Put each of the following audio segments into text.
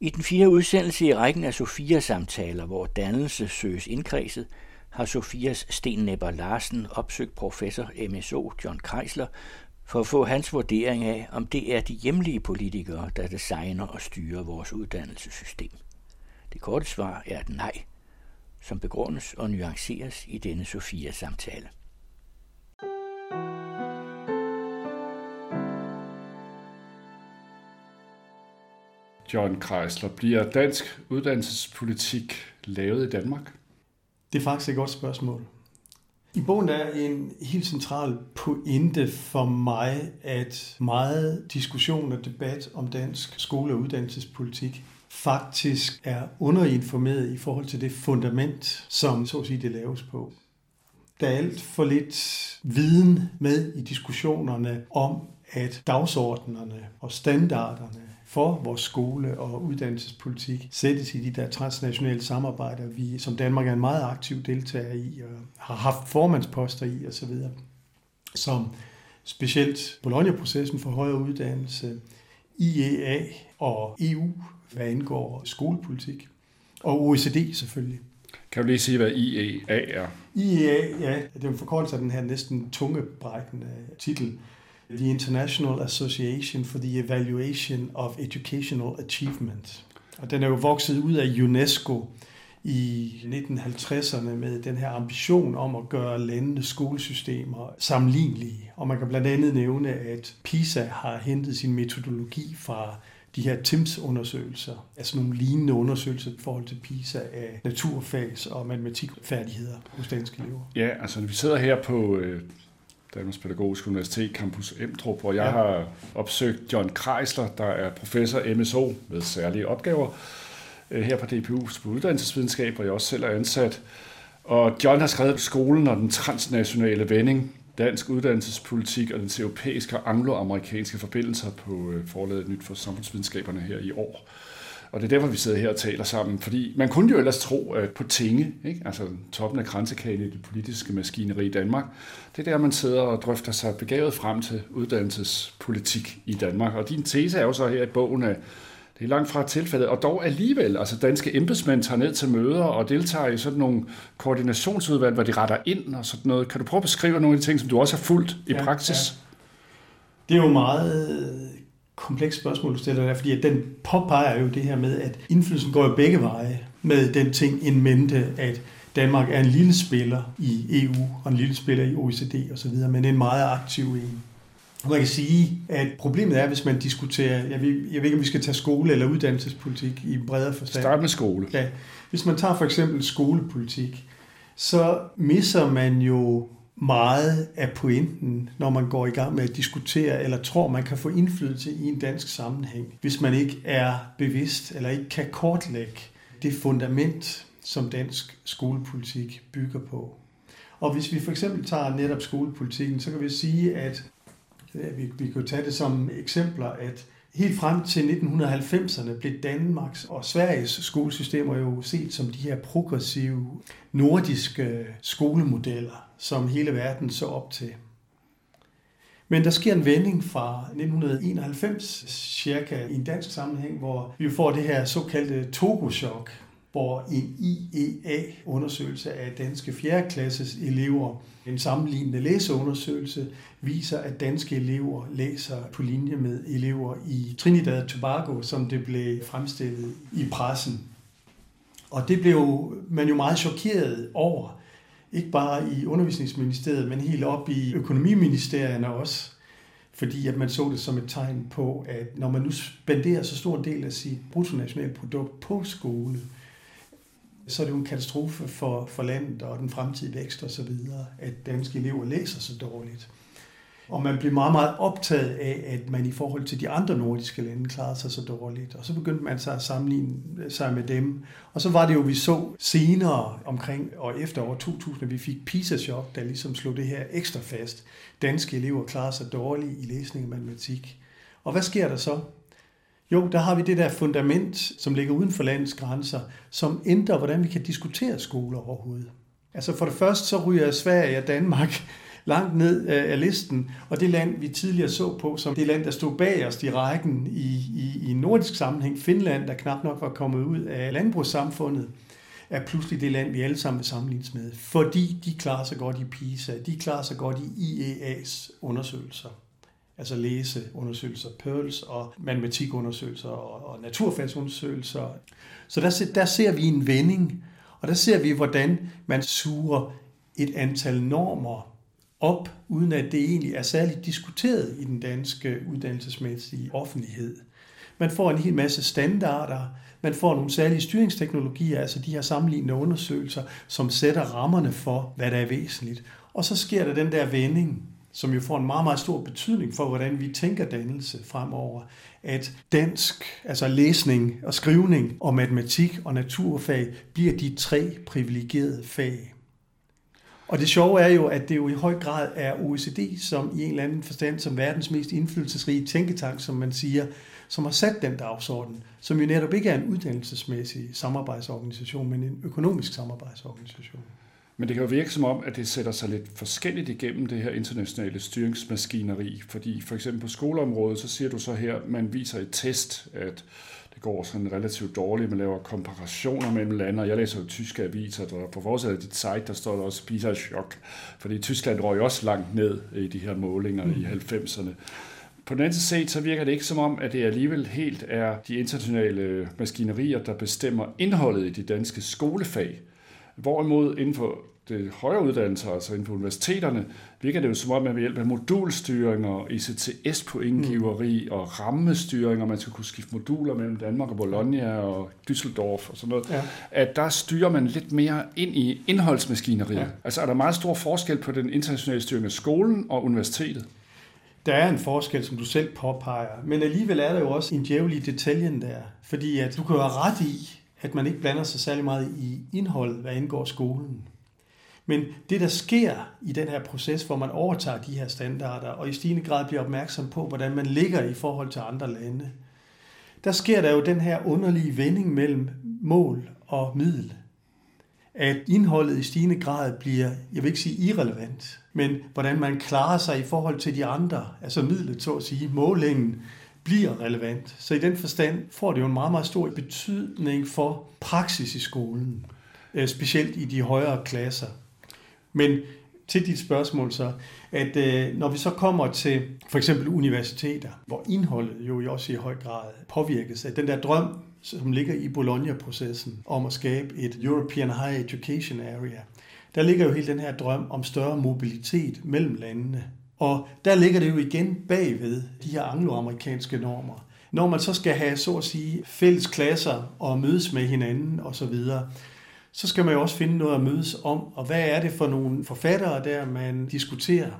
I den fire udsendelse i rækken af Sofias-samtaler, hvor dannelse søges indkredset, har Sofias Sten Nepper Larsen opsøgt professor MSO John Kreisler for at få hans vurdering af, om det er de hjemlige politikere, der designer og styrer vores uddannelsessystem. Det korte svar er et nej, som begrundes og nuanceres i denne Sofia-samtale. John Kreisler, bliver dansk uddannelsespolitik lavet i Danmark? Det er faktisk et godt spørgsmål. I bogen er en helt central pointe for mig, at meget diskussion og debat om dansk skole- og uddannelsespolitik faktisk er underinformeret i forhold til det fundament, som så at sige, det laves på. Der er alt for lidt viden med i diskussionerne om, at dagsordnerne og standarderne for vores skole- og uddannelsespolitik sættes i de der transnationale samarbejder, vi som Danmark er en meget aktiv deltager i og har haft formandsposter i osv. Som specielt Bologna-processen for højere uddannelse, IEA og EU, hvad angår skolepolitik, og OECD selvfølgelig. Kan du lige sige, hvad IEA er? IEA, ja, det er en forkortelse af den her næsten tungebrækkende titel. The International Association for the Evaluation of Educational Achievement. Og den er jo vokset ud af UNESCO i 1950'erne med den her ambition om at gøre landenes skolesystemer sammenlignelige. Og man kan blandt andet nævne, at PISA har hentet sin metodologi fra de her TIMS-undersøgelser, altså nogle lignende undersøgelser i forhold til PISA af naturfags- og matematikfærdigheder hos danske elever. Ja, altså vi sidder her på øh, Danmarks Pædagogiske Universitet, Campus Emdrup, hvor jeg ja. har opsøgt John Kreisler, der er professor MSO med særlige opgaver øh, her på DPU på uddannelsesvidenskab, hvor jeg også selv er ansat. Og John har skrevet skolen og den transnationale vending, dansk uddannelsespolitik og den europæiske og angloamerikanske forbindelser på øh, forladet nyt for samfundsvidenskaberne her i år. Og det er derfor, vi sidder her og taler sammen, fordi man kunne jo ellers tro, at på tinge, ikke? altså toppen af kransekagen i det politiske maskineri i Danmark, det er der, man sidder og drøfter sig begavet frem til uddannelsespolitik i Danmark. Og din tese er jo så her i bogen, at det er langt fra tilfældet, og dog alligevel, altså danske embedsmænd tager ned til møder og deltager i sådan nogle koordinationsudvalg, hvor de retter ind og sådan noget. Kan du prøve at beskrive nogle af de ting, som du også har fulgt i ja, praksis? Ja. Det er jo meget komplekst spørgsmål, du stiller der, fordi at den påpeger jo det her med, at indflydelsen går jo begge veje med den ting in mente, at Danmark er en lille spiller i EU og en lille spiller i OECD osv., men en meget aktiv en. Og man kan sige, at problemet er, hvis man diskuterer, jeg ved, jeg ved ikke, om vi skal tage skole- eller uddannelsespolitik i bredere forstand. Start med skole. Ja. Hvis man tager for eksempel skolepolitik, så misser man jo meget af pointen, når man går i gang med at diskutere, eller tror, man kan få indflydelse i en dansk sammenhæng, hvis man ikke er bevidst, eller ikke kan kortlægge det fundament, som dansk skolepolitik bygger på. Og hvis vi for eksempel tager netop skolepolitikken, så kan vi sige, at vi, vi kan tage det som eksempler, at helt frem til 1990'erne blev Danmarks og Sveriges skolesystemer jo set som de her progressive nordiske skolemodeller, som hele verden så op til. Men der sker en vending fra 1991 cirka i en dansk sammenhæng, hvor vi får det her såkaldte Togo-chok, hvor en IEA-undersøgelse af danske 4. klasses elever, en sammenlignende læseundersøgelse, viser, at danske elever læser på linje med elever i Trinidad og Tobago, som det blev fremstillet i pressen. Og det blev man jo meget chokeret over, ikke bare i undervisningsministeriet, men helt op i økonomiministerierne også, fordi at man så det som et tegn på, at når man nu spenderer så stor en del af sit bruttonationalprodukt på skole, så er det jo en katastrofe for, for landet og den fremtidige vækst og så videre, at danske elever læser så dårligt. Og man blev meget, meget optaget af, at man i forhold til de andre nordiske lande klarede sig så dårligt. Og så begyndte man så at sammenligne øh, sig med dem. Og så var det jo, vi så senere omkring og efter år 2000, at vi fik PISA-chok, der ligesom slog det her ekstra fast. Danske elever klarer sig dårligt i læsning og matematik. Og hvad sker der så? Jo, der har vi det der fundament, som ligger uden for landets grænser, som ændrer, hvordan vi kan diskutere skoler overhovedet. Altså for det første, så ryger Sverige og Danmark langt ned øh, af listen, og det land, vi tidligere så på, som det land, der stod bag os i rækken i, i, i nordisk sammenhæng, Finland, der knap nok var kommet ud af landbrugssamfundet, er pludselig det land, vi alle sammen vil sammenlignes med, fordi de klarer sig godt i PISA, de klarer sig godt i IEA's undersøgelser altså læseundersøgelser, PEARLS og matematikundersøgelser og, og naturfagsundersøgelser. Så der, der ser vi en vending, og der ser vi, hvordan man suger et antal normer op, uden at det egentlig er særligt diskuteret i den danske uddannelsesmæssige offentlighed. Man får en hel masse standarder, man får nogle særlige styringsteknologier, altså de her sammenlignende undersøgelser, som sætter rammerne for, hvad der er væsentligt. Og så sker der den der vending, som jo får en meget, meget stor betydning for, hvordan vi tænker dannelse fremover, at dansk, altså læsning og skrivning og matematik og naturfag bliver de tre privilegerede fag. Og det sjove er jo, at det jo i høj grad er OECD, som i en eller anden forstand som verdens mest indflydelsesrige tænketank, som man siger, som har sat den dagsorden, som jo netop ikke er en uddannelsesmæssig samarbejdsorganisation, men en økonomisk samarbejdsorganisation. Men det kan jo virke som om, at det sætter sig lidt forskelligt igennem det her internationale styringsmaskineri. Fordi for eksempel på skoleområdet, så siger du så her, man viser et test, at det går sådan relativt dårligt. Man laver komparationer mellem lande, og jeg læser jo tyske aviser, og på vores af dit site, der står der også PISA-chok. Fordi Tyskland røg også langt ned i de her målinger mm. i 90'erne. På den anden side, så virker det ikke som om, at det alligevel helt er de internationale maskinerier, der bestemmer indholdet i de danske skolefag. Hvorimod inden for det højere uddannelser, altså inden for universiteterne, virker det jo som om, at ved hjælp af modulstyring og ICTS på indgiveri mm. og rammestyring, og man skal kunne skifte moduler mellem Danmark og Bologna og Düsseldorf og sådan noget, ja. at der styrer man lidt mere ind i indholdsmaskineriet. Ja. Altså er der meget stor forskel på den internationale styring af skolen og universitetet? Der er en forskel, som du selv påpeger, men alligevel er der jo også en djævel i detaljen der, fordi at du kan have ret i, at man ikke blander sig særlig meget i indhold, hvad indgår skolen. Men det, der sker i den her proces, hvor man overtager de her standarder, og i stigende grad bliver opmærksom på, hvordan man ligger i forhold til andre lande, der sker der jo den her underlige vending mellem mål og middel. At indholdet i stigende grad bliver, jeg vil ikke sige irrelevant, men hvordan man klarer sig i forhold til de andre, altså midlet, så at sige, målingen, bliver relevant. Så i den forstand får det jo en meget, meget stor betydning for praksis i skolen, øh, specielt i de højere klasser. Men til dit spørgsmål så, at øh, når vi så kommer til for eksempel universiteter, hvor indholdet jo også i høj grad påvirkes af den der drøm, som ligger i Bologna-processen om at skabe et European Higher Education Area, der ligger jo hele den her drøm om større mobilitet mellem landene. Og der ligger det jo igen bagved de her angloamerikanske normer. Når man så skal have, så at sige, fælles klasser og mødes med hinanden osv., så skal man jo også finde noget at mødes om. Og hvad er det for nogle forfattere, der man diskuterer?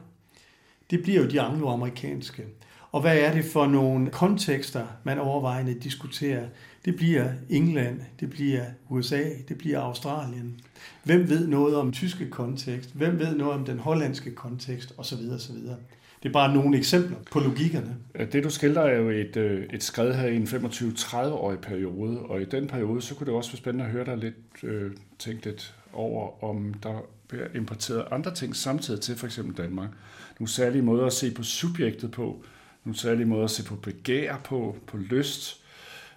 Det bliver jo de angloamerikanske. Og hvad er det for nogle kontekster, man overvejende diskuterer? Det bliver England, det bliver USA, det bliver Australien. Hvem ved noget om tyske kontekst? Hvem ved noget om den hollandske kontekst? Og så videre, så videre. Det er bare nogle eksempler på logikkerne. Det du skildrer er jo et, øh, et skred her i en 25-30-årig periode, og i den periode, så kunne det også være spændende at høre dig lidt øh, tænke lidt over, om der bliver importeret andre ting samtidig til for eksempel Danmark. Nogle særlige måder at se på subjektet på, nogle særlige måder at se på begær på, på lyst,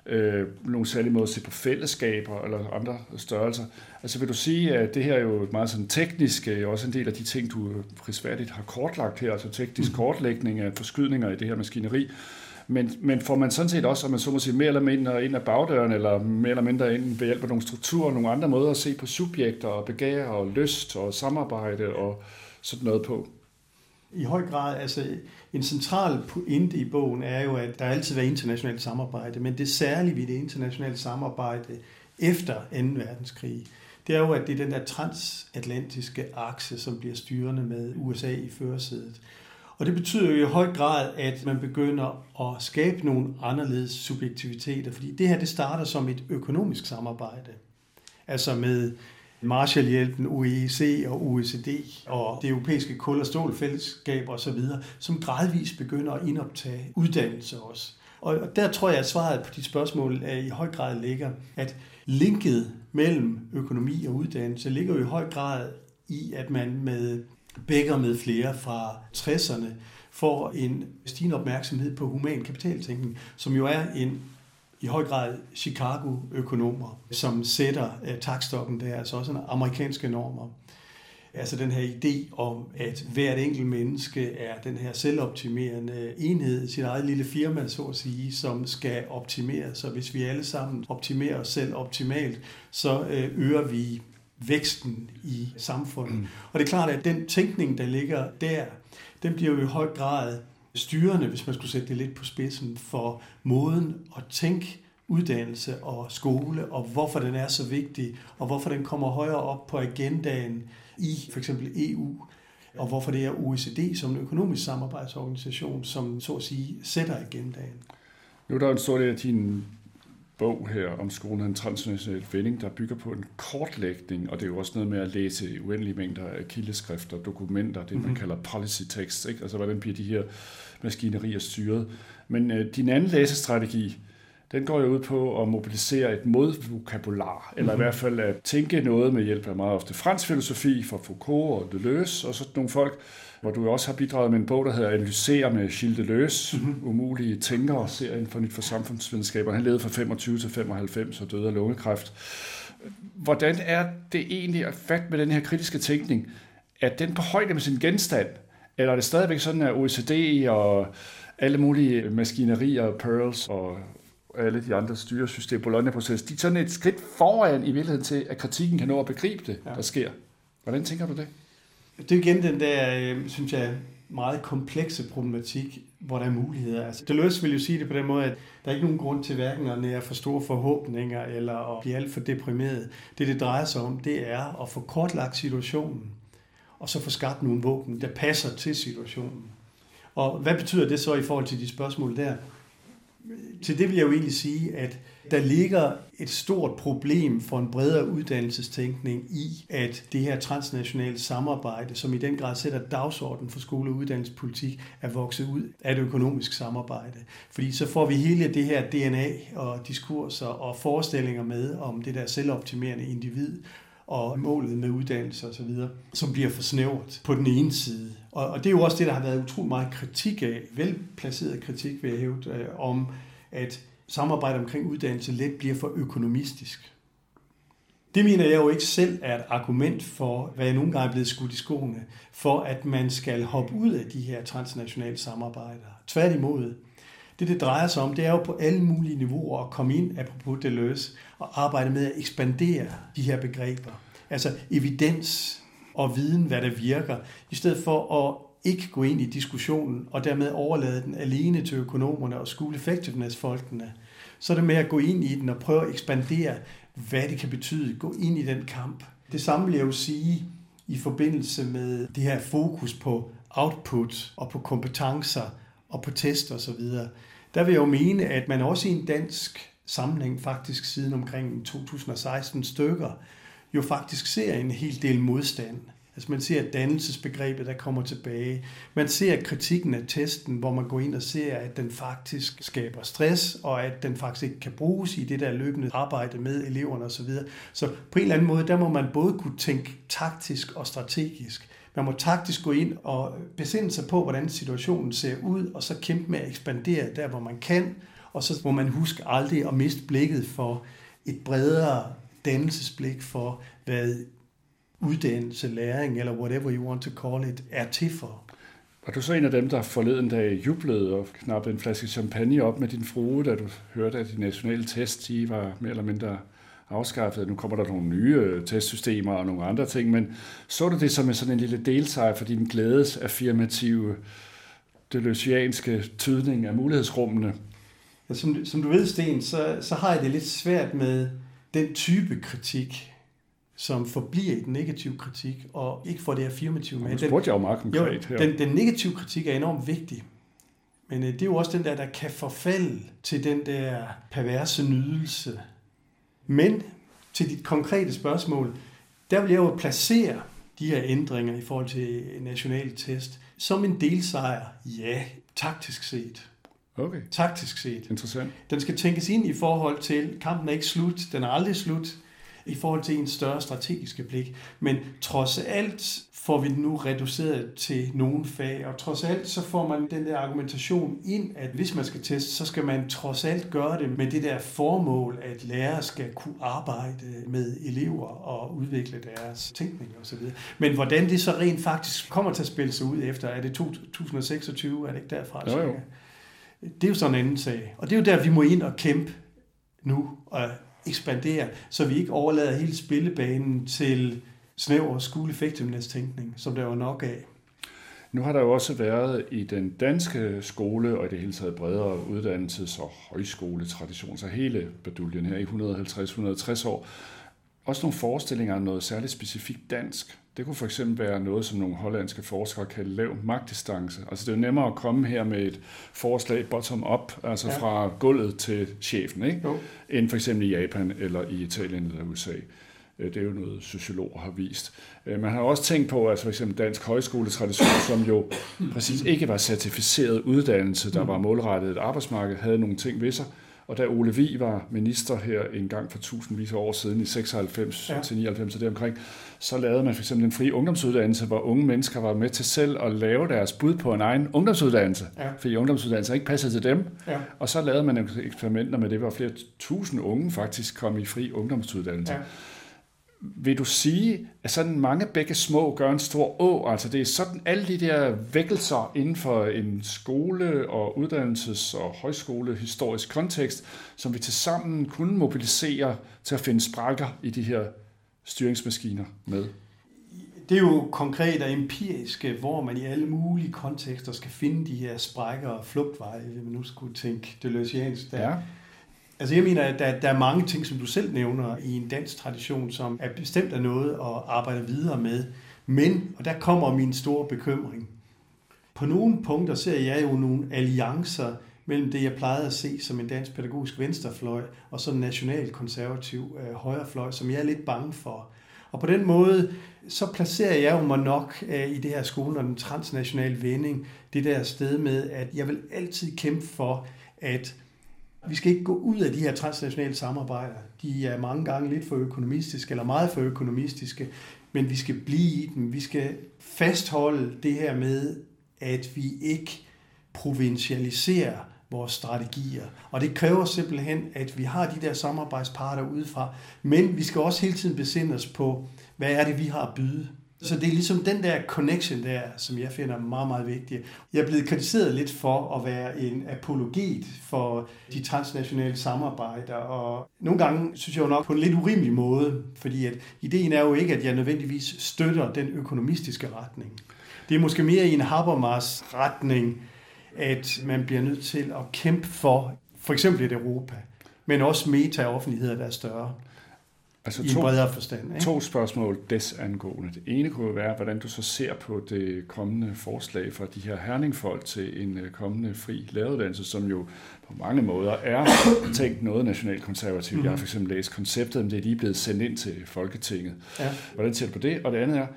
øh, nogle særlige måder at se på fællesskaber eller andre størrelser. Altså vil du sige, at det her er jo meget sådan teknisk, er også en del af de ting, du prisværdigt har kortlagt her, altså teknisk mm. kortlægning af forskydninger i det her maskineri. Men, men får man sådan set også, om man så må sige, mere eller mindre ind af bagdøren, eller mere eller mindre ind ved hjælp af nogle strukturer, nogle andre måder at se på subjekter og begær og lyst og samarbejde og sådan noget på? I høj grad, altså en central pointe i bogen er jo, at der altid var internationalt samarbejde, men det særlige ved det internationale samarbejde efter 2. verdenskrig, det er jo, at det er den der transatlantiske akse, som bliver styrende med USA i førersædet. Og det betyder jo i høj grad, at man begynder at skabe nogle anderledes subjektiviteter, fordi det her det starter som et økonomisk samarbejde. Altså med Marshallhjælpen, OECD og OECD og det europæiske kul- og stålfællesskab osv., som gradvist begynder at indoptage uddannelse også. Og der tror jeg, at svaret på de spørgsmål er i høj grad ligger, at linket mellem økonomi og uddannelse ligger jo i høj grad i, at man med bækker med flere fra 60'erne får en stigende opmærksomhed på human kapitaltænkning, som jo er en i høj grad Chicago-økonomer, som sætter uh, takstokken der, altså også amerikanske normer. Altså den her idé om, at hvert enkelt menneske er den her selvoptimerende enhed, sit eget lille firma, så at sige, som skal optimere. Så hvis vi alle sammen optimerer os selv optimalt, så øh, øger vi væksten i samfundet. Og det er klart, at den tænkning, der ligger der, den bliver jo i høj grad styrende, hvis man skulle sætte det lidt på spidsen, for måden at tænke uddannelse og skole, og hvorfor den er så vigtig, og hvorfor den kommer højere op på agendaen i for eksempel EU, og hvorfor det er OECD som en økonomisk samarbejdsorganisation, som så at sige sætter agendaen. Nu er der en stor del af din bog her om skolen en transnational vending, der bygger på en kortlægning, og det er jo også noget med at læse uendelige mængder af kildeskrifter, dokumenter, det man mm-hmm. kalder policy text, ikke? altså hvordan bliver de her maskinerier styret. Men øh, din anden læsestrategi, den går jo ud på at mobilisere et modvokabular, eller mm-hmm. i hvert fald at tænke noget med hjælp af meget ofte fransk filosofi fra Foucault og Deleuze, og så nogle folk, hvor du også har bidraget med en bog, der hedder Analysere med Gilles Deleuze, mm-hmm. umulige tænkere, serien for nyt for samfundsvidenskaber. Han levede fra 25 til 95 og døde af lungekræft. Hvordan er det egentlig at fat med den her kritiske tænkning? Er den på højde med sin genstand? Eller er det stadigvæk sådan, at OECD og alle mulige maskinerier, pearls og alle de andre styresystem, Bologna-proces, de er sådan et skridt foran i virkeligheden til, at kritikken kan nå at begribe det, ja. der sker. Hvordan tænker du det? Det er igen den der, øh, synes jeg, meget komplekse problematik, hvor der er muligheder. Altså, Deleuze vil jo sige det på den måde, at der er ikke nogen grund til hverken at nære for store forhåbninger eller at blive alt for deprimeret. Det, det drejer sig om, det er at få kortlagt situationen, og så få skabt nogle våben, der passer til situationen. Og hvad betyder det så i forhold til de spørgsmål der? Til det vil jeg jo egentlig sige, at der ligger et stort problem for en bredere uddannelsestænkning i, at det her transnationale samarbejde, som i den grad sætter dagsordenen for skole- og uddannelsespolitik, er vokset ud af det økonomiske samarbejde. Fordi så får vi hele det her DNA og diskurser og forestillinger med om det der selvoptimerende individ, og målet med uddannelse osv., som bliver for snævert på den ene side. Og, og det er jo også det, der har været utrolig meget kritik af, velplaceret kritik, vil jeg hævde, øh, om at samarbejde omkring uddannelse let bliver for økonomistisk. Det mener jeg jo ikke selv er et argument for, hvad jeg nogle gange er blevet skudt i skoene, for at man skal hoppe ud af de her transnationale samarbejder. Tværtimod, det det drejer sig om, det er jo på alle mulige niveauer at komme ind, apropos Deleuze, og arbejde med at ekspandere de her begreber. Altså evidens og viden, hvad der virker, i stedet for at ikke gå ind i diskussionen og dermed overlade den alene til økonomerne og school effectiveness-folkene. Så er det med at gå ind i den og prøve at ekspandere, hvad det kan betyde. Gå ind i den kamp. Det samme vil jeg jo sige i forbindelse med det her fokus på output og på kompetencer og på test og så videre. Der vil jeg jo mene, at man også i en dansk sammenhæng faktisk siden omkring 2016 stykker, jo faktisk ser en hel del modstand Altså man ser dannelsesbegrebet, der kommer tilbage. Man ser kritikken af testen, hvor man går ind og ser, at den faktisk skaber stress, og at den faktisk ikke kan bruges i det der løbende arbejde med eleverne osv. Så, så på en eller anden måde, der må man både kunne tænke taktisk og strategisk. Man må taktisk gå ind og besinde sig på, hvordan situationen ser ud, og så kæmpe med at ekspandere der, hvor man kan, og så må man huske aldrig at miste blikket for et bredere dannelsesblik for, hvad uddannelse, læring, eller whatever you want to call it, er til for. Var du så en af dem, der forleden dag jublede og knappede en flaske champagne op med din frue, da du hørte, at de nationale test de var mere eller mindre afskaffet. Nu kommer der nogle nye øh, testsystemer og nogle andre ting, men så du det som en sådan en lille delsejr for din glædes affirmative deleuzianske tydning af mulighedsrummene? Ja, som, som du ved, Sten, så, så har jeg det lidt svært med den type kritik, som forbliver i den negative kritik, og ikke får det affirmative med. Nu spurgte jeg jo meget konkret jo, Den, den negative kritik er enormt vigtig, men øh, det er jo også den der, der kan forfalde til den der perverse nydelse. Men til dit konkrete spørgsmål, der vil jeg jo placere de her ændringer i forhold til national test som en delsejr, ja, taktisk set. Okay. Taktisk set. Interessant. Den skal tænkes ind i forhold til, kampen er ikke slut, den er aldrig slut, i forhold til en større strategiske blik. Men trods alt får vi det nu reduceret til nogle fag, og trods alt så får man den der argumentation ind, at hvis man skal teste, så skal man trods alt gøre det med det der formål, at lærere skal kunne arbejde med elever og udvikle deres tænkning osv. Men hvordan det så rent faktisk kommer til at spille sig ud efter, er det 2026, er det ikke derfra? Jo, jo. Det er jo sådan en anden sag. Og det er jo der, vi må ind og kæmpe nu og ekspandere, så vi ikke overlader hele spillebanen til snæver school effectiveness tænkning, som der var nok af. Nu har der jo også været i den danske skole, og i det hele taget bredere uddannelses- og højskoletradition, så hele baduljen her i 150-160 år, også nogle forestillinger om noget særligt specifikt dansk. Det kunne for eksempel være noget, som nogle hollandske forskere kalder lav magtdistance. Altså det er jo nemmere at komme her med et forslag bottom-up, altså ja. fra gulvet til chefen, ikke? Jo. end for eksempel i Japan eller i Italien eller USA. Øh, det er jo noget, sociologer har vist. Øh, man har også tænkt på, at for eksempel dansk højskoletradition, som jo præcis ikke var certificeret uddannelse, der var målrettet et arbejdsmarked, havde nogle ting ved sig. Og da Ole Vi var minister her en gang for tusindvis af år siden, i 96 ja. til 99 og deromkring, så lavede man for eksempel en fri ungdomsuddannelse, hvor unge mennesker var med til selv at lave deres bud på en egen ungdomsuddannelse, ja. fordi ungdomsuddannelser ikke passede til dem. Ja. Og så lavede man eksperimenter med det, hvor flere tusind unge faktisk kom i fri ungdomsuddannelse. Ja vil du sige, at sådan mange begge små gør en stor å? Altså det er sådan alle de der vækkelser inden for en skole- og uddannelses- og højskolehistorisk kontekst, som vi til sammen kunne mobilisere til at finde sprækker i de her styringsmaskiner med? Det er jo konkret og empiriske, hvor man i alle mulige kontekster skal finde de her sprækker og flugtveje, hvis man nu skulle tænke deleuziansk. Der. Ja Altså jeg mener, at der, der er mange ting, som du selv nævner i en dansk tradition, som er bestemt af noget at arbejde videre med. Men, og der kommer min store bekymring, på nogle punkter ser jeg jo nogle alliancer mellem det, jeg plejede at se som en dansk pædagogisk venstrefløj, og så en nationalkonservativ øh, højrefløj, som jeg er lidt bange for. Og på den måde, så placerer jeg jo mig nok øh, i det her skole og den transnationale vending, det der sted med, at jeg vil altid kæmpe for, at vi skal ikke gå ud af de her transnationale samarbejder. De er mange gange lidt for økonomistiske, eller meget for økonomistiske, men vi skal blive i dem. Vi skal fastholde det her med, at vi ikke provincialiserer vores strategier. Og det kræver simpelthen, at vi har de der samarbejdsparter udefra, men vi skal også hele tiden besinde os på, hvad er det, vi har at byde. Så det er ligesom den der connection der, som jeg finder meget, meget vigtig. Jeg er blevet kritiseret lidt for at være en apologet for de transnationale samarbejder, og nogle gange synes jeg jo nok på en lidt urimelig måde, fordi at ideen er jo ikke, at jeg nødvendigvis støtter den økonomistiske retning. Det er måske mere i en Habermas retning, at man bliver nødt til at kæmpe for for eksempel et Europa, men også meta-offentligheder, der er større. Altså I to, bredere forstand. Ikke? To spørgsmål desangående. Det ene kunne være, hvordan du så ser på det kommende forslag fra de her herningfolk til en øh, kommende fri læreruddannelse, som jo på mange måder er tænkt noget nationalkonservativt. Mm-hmm. Jeg har mhm. for eksempel læst konceptet, men det er lige blevet sendt ind til Folketinget. Ja. Hvordan ser du på det? Og det andet er,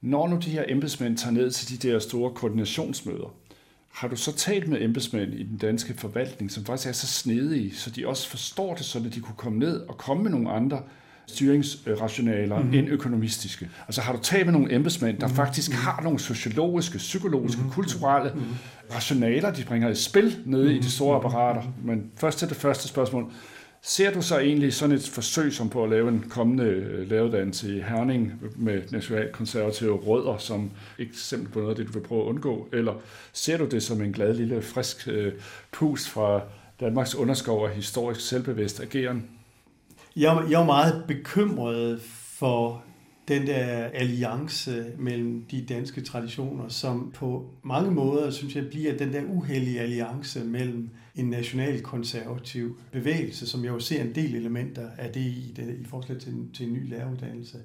når nu de her embedsmænd tager ned til de der store koordinationsmøder, har du så talt med embedsmænd i den danske forvaltning, som faktisk er så snedige, så de også forstår det, så de kunne komme ned og komme med nogle andre styringsrationaler mm-hmm. end økonomistiske. Altså har du talt med nogle embedsmænd, der mm-hmm. faktisk har nogle sociologiske, psykologiske, mm-hmm. kulturelle mm-hmm. rationaler, de bringer i spil nede mm-hmm. i de store mhm. apparater. Men først til det første spørgsmål. Ser du så egentlig sådan et forsøg som på at lave en kommende øh, lavedanse i Herning med nationalkonservative rødder som eksempel på noget af det, du vil prøve at undgå? Eller ser du det som en glad lille frisk øh, pust fra Danmarks underskov og historisk selvbevidst ageren? Jeg, jeg er meget bekymret for den der alliance mellem de danske traditioner, som på mange måder, synes jeg, bliver den der uheldige alliance mellem en nationalkonservativ bevægelse, som jeg jo ser en del elementer af det i, det, i forslag til, til en ny læreruddannelse,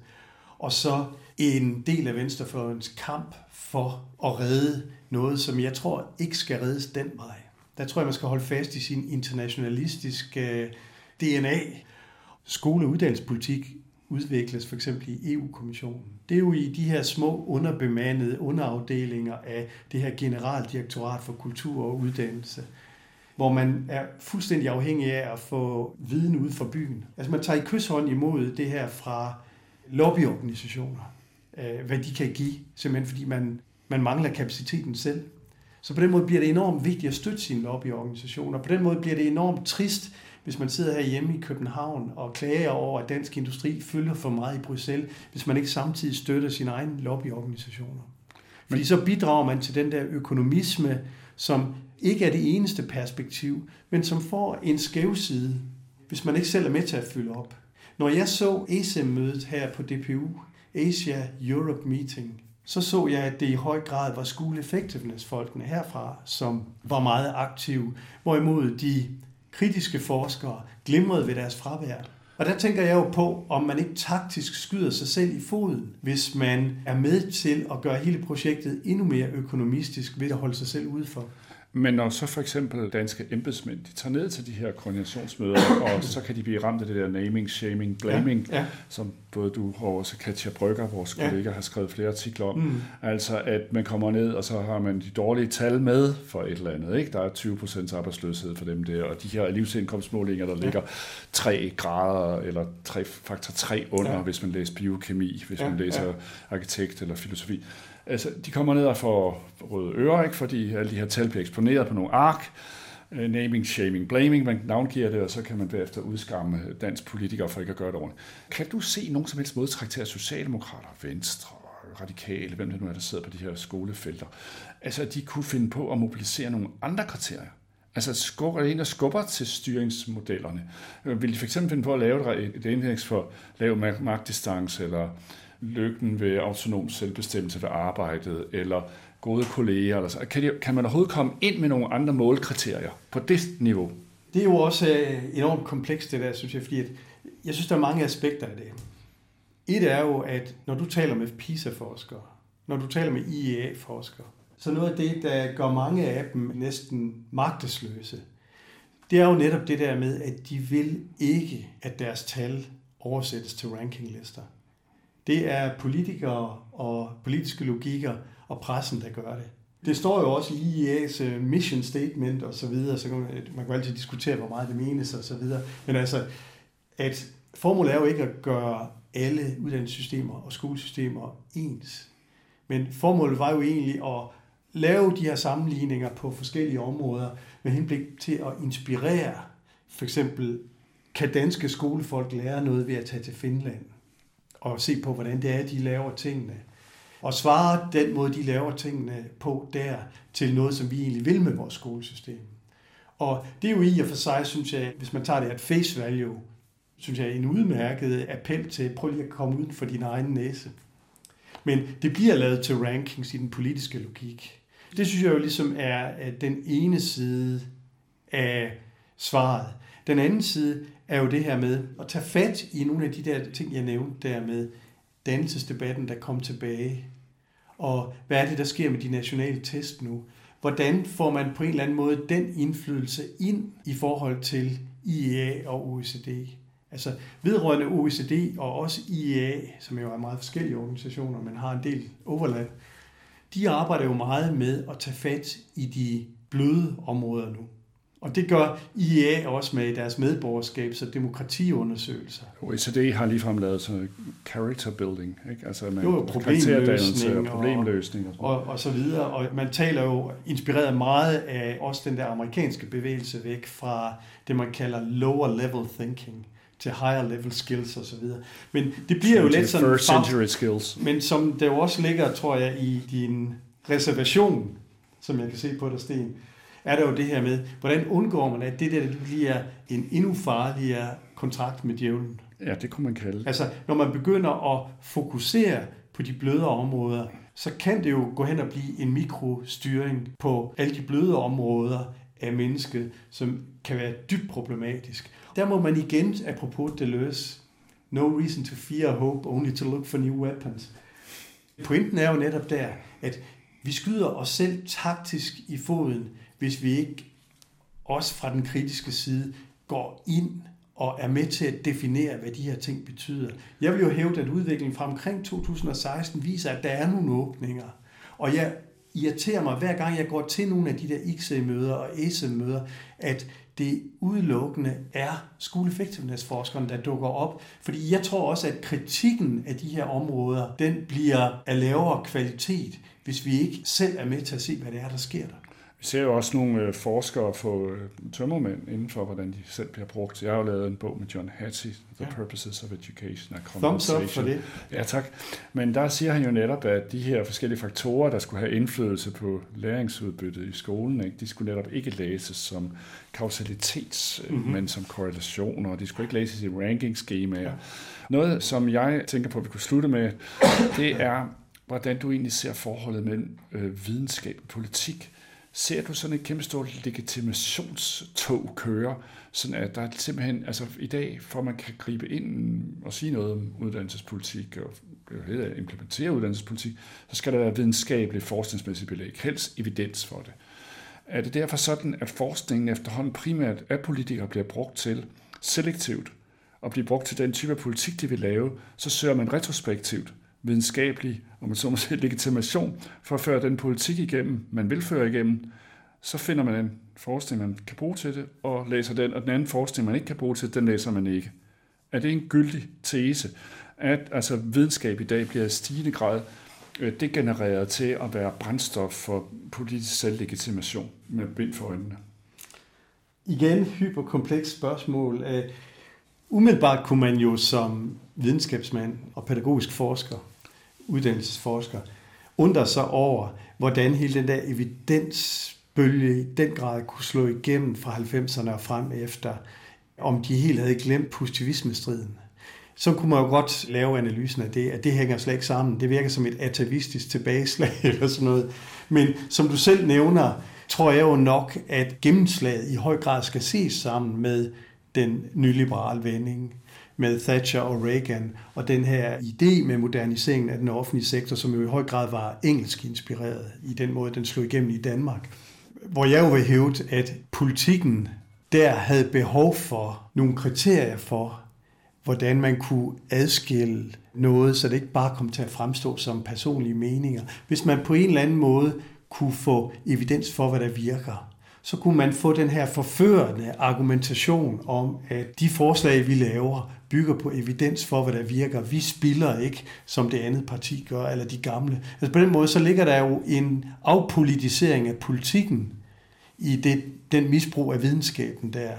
og så en del af venstrefløjens kamp for at redde noget, som jeg tror ikke skal reddes den vej. Der tror jeg, man skal holde fast i sin internationalistiske øh, DNA, skole- og uddannelsespolitik udvikles for eksempel i EU-kommissionen. Det er jo i de her små underbemandede underafdelinger af det her generaldirektorat for kultur og uddannelse. hvor man er fuldstændig afhængig af at få viden ud fra byen. Altså man tager i kysshånd imod det her fra lobbyorganisationer, øh, hvad de kan give, simpelthen fordi man, man mangler kapaciteten selv. Så på den måde bliver det enormt vigtigt at støtte sine lobbyorganisationer. På den måde bliver det enormt trist, hvis man sidder her hjemme i København og klager over, at dansk industri fylder for meget i Bruxelles, hvis man ikke samtidig støtter sine egne lobbyorganisationer. Fordi så bidrager man til den der økonomisme, som ikke er det eneste perspektiv, men som får en skæv side, hvis man ikke selv er med til at fylde op. Når jeg så ASEM-mødet her på DPU, Asia Europe Meeting, så så jeg, at det i høj grad var School Effectiveness-folkene herfra, som var meget aktive, hvorimod de kritiske forskere glimrede ved deres fravær. Og der tænker jeg jo på, om man ikke taktisk skyder sig selv i foden, hvis man er med til at gøre hele projektet endnu mere økonomistisk ved at holde sig selv udenfor. Men når så for eksempel danske embedsmænd, de tager ned til de her koordinationsmøder, og så kan de blive ramt af det der naming, shaming, blaming, ja, ja. som både du og også Katja Brygger, vores ja. kollega, har skrevet flere artikler om. Mm. Altså, at man kommer ned, og så har man de dårlige tal med for et eller andet. Ikke? Der er 20 procent arbejdsløshed for dem der, og de her livsindkomstmålinger, der ja. ligger 3 grader, eller 3, faktor 3 under, ja. hvis man læser biokemi, hvis ja. man læser ja. arkitekt eller filosofi Altså, de kommer ned og får røde ører, ikke? fordi alle de her tal bliver eksponeret på nogle ark. Øh, naming, shaming, blaming, man navngiver det, og så kan man derefter udskamme dansk politikere for ikke at gøre det ordentligt. Kan du se nogen som helst modtræk til, at Socialdemokrater, Venstre, radikale, hvem det nu er, der sidder på de her skolefelter, altså at de kunne finde på at mobilisere nogle andre kriterier? Altså skubber ind og skubber til styringsmodellerne. Øh, vil de fx finde på at lave et indeks for lav magtdistance, eller lykken ved autonom selvbestemmelse ved arbejdet, eller gode kolleger, eller så. Kan, de, kan man overhovedet komme ind med nogle andre målkriterier på det niveau? Det er jo også øh, enormt komplekst det der, synes jeg, fordi at jeg synes, der er mange aspekter af det. Et er jo, at når du taler med PISA-forskere, når du taler med IEA-forskere, så noget af det, der gør mange af dem næsten magtesløse, det er jo netop det der med, at de vil ikke, at deres tal oversættes til rankinglister. Det er politikere og politiske logikker og pressen, der gør det. Det står jo også i IEA's øh, mission statement og så videre, så kan man, øh, man kan altid diskutere, hvor meget det menes og så videre. Men altså, at formålet er jo ikke at gøre alle uddannelsessystemer og skolesystemer ens. Men formålet var jo egentlig at lave de her sammenligninger på forskellige områder med henblik til at inspirere. For eksempel, kan danske skolefolk lære noget ved at tage til Finland? Og se på, hvordan det er, de laver tingene. Og svare den måde, de laver tingene på der, til noget, som vi egentlig vil med vores skolesystem. Og det er jo i og for sig, synes jeg, hvis man tager det at face value, synes jeg, en udmærket appel til, prøv lige at komme uden for din egen næse. Men det bliver lavet til rankings i den politiske logik. Det synes jeg jo ligesom er den ene side af svaret. Den anden side er jo det her med at tage fat i nogle af de der ting, jeg nævnte der med dannelsesdebatten, der kom tilbage. Og hvad er det, der sker med de nationale test nu? Hvordan får man på en eller anden måde den indflydelse ind i forhold til IEA og OECD? Altså vedrørende OECD og også IEA, som jo er meget forskellige organisationer, men har en del overlap, de arbejder jo meget med at tage fat i de bløde områder nu. Og det gør IEA også med deres medborgerskabs- og demokratiundersøgelser. OECD har ligefrem lavet sådan character building, ikke? altså med jo, problemløsning og, problemløsning og, og, og så videre. Og man taler jo inspireret meget af også den der amerikanske bevægelse væk fra det, man kalder lower level thinking til higher level skills og så videre. Men det bliver jo lidt sådan... First century skills. Men som det jo også ligger, tror jeg, i din reservation, som jeg kan se på dig, Sten, er der jo det her med, hvordan undgår man, at det der det bliver en endnu farligere kontrakt med djævlen. Ja, det kunne man kalde. Altså, når man begynder at fokusere på de bløde områder, så kan det jo gå hen og blive en mikrostyring på alle de bløde områder af mennesket, som kan være dybt problematisk. Der må man igen, apropos Deleuze, no reason to fear hope, only to look for new weapons. Pointen er jo netop der, at vi skyder os selv taktisk i foden, hvis vi ikke også fra den kritiske side går ind og er med til at definere, hvad de her ting betyder. Jeg vil jo hæve, at udviklingen fra omkring 2016 viser, at der er nogle åbninger. Og jeg irriterer mig, hver gang jeg går til nogle af de der ICSE-møder og ESE-møder, at det udelukkende er school effectiveness-forskerne, der dukker op. Fordi jeg tror også, at kritikken af de her områder, den bliver af lavere kvalitet, hvis vi ikke selv er med til at se, hvad det er, der sker der. Vi ser jo også nogle øh, forskere få øh, tømmermænd inden for, hvordan de selv bliver brugt. Jeg har jo lavet en bog med John Hattie, The ja. Purposes of Education and Thumbs up for det. Ja, tak. Men der siger han jo netop, at de her forskellige faktorer, der skulle have indflydelse på læringsudbyttet i skolen, ikke, de skulle netop ikke læses som kausalitets, mm-hmm. men som korrelationer, og de skulle ikke læses i rankingskemaer. Ja. Noget, som jeg tænker på, at vi kunne slutte med, det er, hvordan du egentlig ser forholdet mellem øh, videnskab og politik ser du sådan et kæmpe stort legitimationstog køre, sådan at der simpelthen, altså i dag, for man kan gribe ind og sige noget om uddannelsespolitik og implementere uddannelsespolitik, så skal der være videnskabelig forskningsmæssigt belæg, helst evidens for det. Er det derfor sådan, at forskningen efterhånden primært af politikere bliver brugt til selektivt og bliver brugt til den type af politik, de vil lave, så søger man retrospektivt videnskabelig og man så må sige, legitimation for at føre den politik igennem, man vil føre igennem, så finder man en forskning, man kan bruge til det, og læser den, og den anden forskning, man ikke kan bruge til den læser man ikke. Er det en gyldig tese, at altså, videnskab i dag bliver i stigende grad øh, degenereret til at være brændstof for politisk selvlegitimation med bind for øjnene? Igen, hyperkomplekst spørgsmål. Øh, umiddelbart kunne man jo som videnskabsmand og pædagogisk forsker uddannelsesforsker, undrer sig over, hvordan hele den der evidensbølge i den grad kunne slå igennem fra 90'erne og frem efter, om de helt havde glemt positivismestriden. Så kunne man jo godt lave analysen af det, at det hænger slet ikke sammen. Det virker som et atavistisk tilbageslag eller sådan noget. Men som du selv nævner, tror jeg jo nok, at gennemslaget i høj grad skal ses sammen med den nyliberale vending med Thatcher og Reagan, og den her idé med moderniseringen af den offentlige sektor, som jo i høj grad var engelsk inspireret i den måde, den slog igennem i Danmark. Hvor jeg jo vil hæve, at politikken der havde behov for nogle kriterier for, hvordan man kunne adskille noget, så det ikke bare kom til at fremstå som personlige meninger. Hvis man på en eller anden måde kunne få evidens for, hvad der virker, så kunne man få den her forførende argumentation om, at de forslag, vi laver, bygger på evidens for, hvad der virker. Vi spiller ikke, som det andet parti gør, eller de gamle. Altså på den måde, så ligger der jo en afpolitisering af politikken i det, den misbrug af videnskaben, der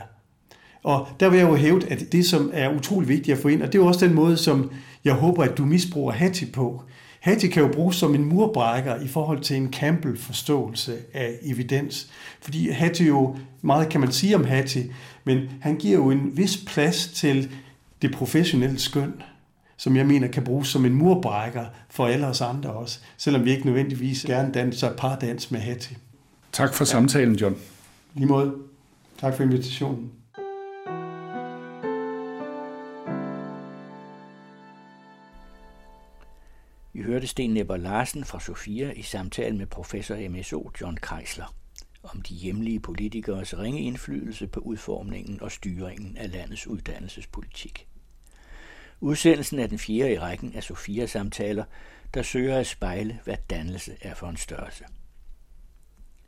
Og der vil jeg jo hæve, at det, som er utrolig vigtigt at få ind, og det er jo også den måde, som jeg håber, at du misbruger Hattie på, Hattie kan jo bruges som en murbrækker i forhold til en Campbell-forståelse af evidens. Fordi Hattie jo, meget kan man sige om Hattie, men han giver jo en vis plads til det professionelle skøn, som jeg mener kan bruges som en murbrækker for alle os andre også, selvom vi ikke nødvendigvis gerne danser pardans med Hattie. Tak for samtalen, John. Lige måde. Tak for invitationen. Vi hørte Sten Nepper Larsen fra Sofia i samtale med professor MSO John Kreisler om de hjemlige politikers ringe indflydelse på udformningen og styringen af landets uddannelsespolitik. Udsendelsen er den fjerde i rækken af Sofia-samtaler, der søger at spejle, hvad dannelse er for en størrelse.